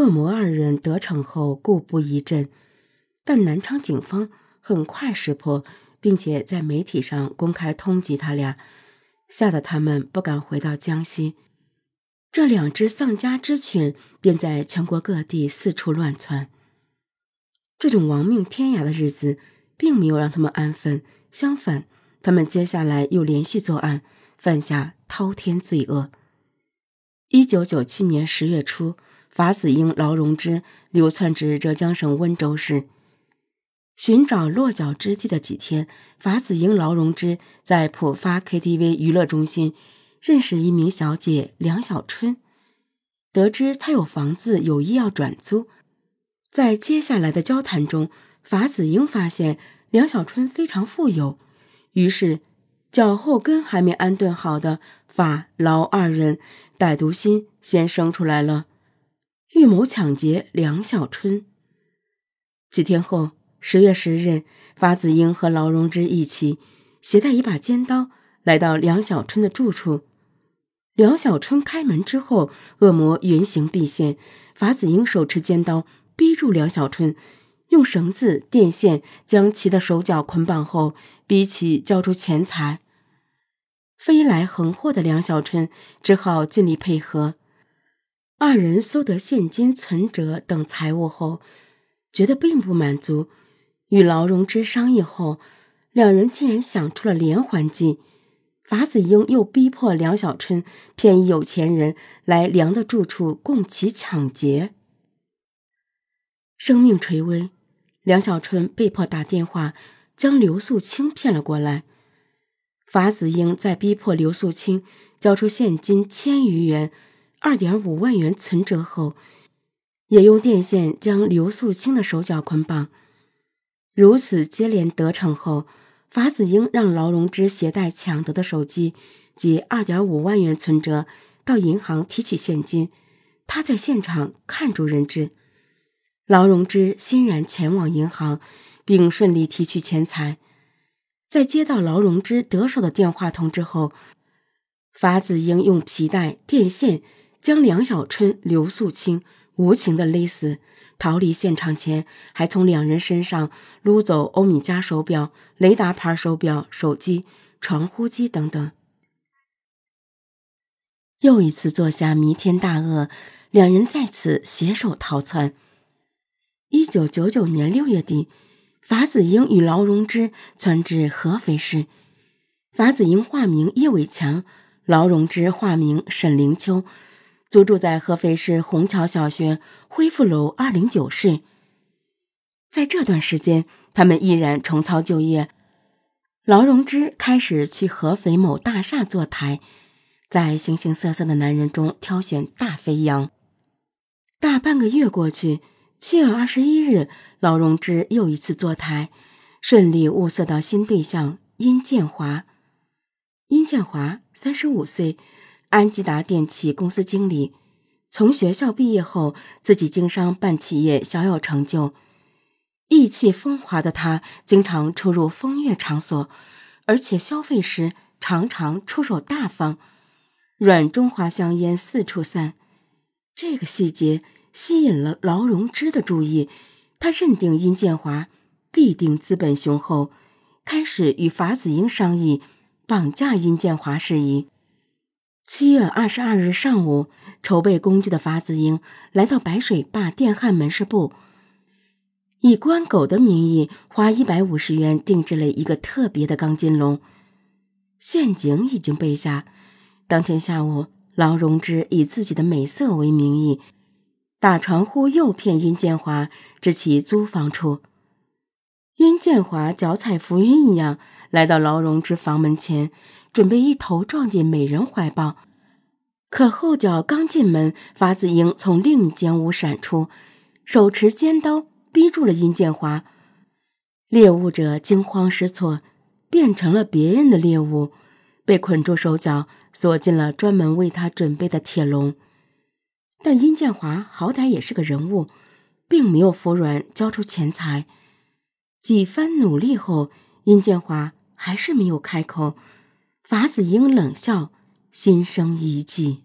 恶魔二人得逞后，故布疑阵，但南昌警方很快识破，并且在媒体上公开通缉他俩，吓得他们不敢回到江西。这两只丧家之犬便在全国各地四处乱窜。这种亡命天涯的日子，并没有让他们安分，相反，他们接下来又连续作案，犯下滔天罪恶。一九九七年十月初，法子英、劳荣枝流窜至浙江省温州市，寻找落脚之地的几天，法子英、劳荣枝在浦发 KTV 娱乐中心。认识一名小姐梁小春，得知她有房子有意要转租，在接下来的交谈中，法子英发现梁小春非常富有，于是脚后跟还没安顿好的法劳二人歹毒心先生出来了，预谋抢劫梁小春。几天后，十月十日，法子英和劳荣枝一起携带一把尖刀来到梁小春的住处。梁小春开门之后，恶魔原形毕现。法子英手持尖刀，逼住梁小春，用绳子、电线将其的手脚捆绑后，逼其交出钱财。飞来横祸的梁小春只好尽力配合。二人搜得现金、存折等财物后，觉得并不满足，与劳荣枝商议后，两人竟然想出了连环计。法子英又逼迫梁小春骗一有钱人来梁的住处供其抢劫。生命垂危，梁小春被迫打电话将刘素清骗了过来。法子英在逼迫刘素清交出现金千余元、二点五万元存折后，也用电线将刘素清的手脚捆绑。如此接连得逞后。法子英让劳荣枝携带抢得的手机及二点五万元存折到银行提取现金，他在现场看住人质。劳荣枝欣然前往银行，并顺利提取钱财。在接到劳荣枝得手的电话通知后，法子英用皮带、电线将梁小春、刘素清无情的勒死。逃离现场前，还从两人身上撸走欧米茄手表、雷达牌手表、手机、传呼机等等。又一次做下弥天大恶，两人再次携手逃窜。一九九九年六月底，法子英与劳荣枝窜至合肥市。法子英化名叶伟强，劳荣枝化名沈灵秋。租住在合肥市虹桥小学恢复楼二零九室。在这段时间，他们依然重操旧业。劳荣枝开始去合肥某大厦坐台，在形形色色的男人中挑选大肥羊。大半个月过去，七月二十一日，劳荣枝又一次坐台，顺利物色到新对象殷建华。殷建华三十五岁。安吉达电器公司经理，从学校毕业后，自己经商办企业，小有成就。意气风华的他，经常出入风月场所，而且消费时常常出手大方。软中华香烟四处散，这个细节吸引了劳荣枝的注意。他认定殷建华必定资本雄厚，开始与法子英商议绑架殷建华事宜。七月二十二日上午，筹备工具的法子英来到白水坝电焊门市部，以关狗的名义花一百五十元定制了一个特别的钢筋笼，陷阱已经备下。当天下午，劳荣枝以自己的美色为名义，打传呼诱骗殷建华至其租房处。殷建华脚踩浮云一样来到劳荣枝房门前。准备一头撞进美人怀抱，可后脚刚进门，法子英从另一间屋闪出，手持尖刀逼住了殷建华。猎物者惊慌失措，变成了别人的猎物，被捆住手脚，锁进了专门为他准备的铁笼。但殷建华好歹也是个人物，并没有服软，交出钱财。几番努力后，殷建华还是没有开口。法子英冷笑，心生一计。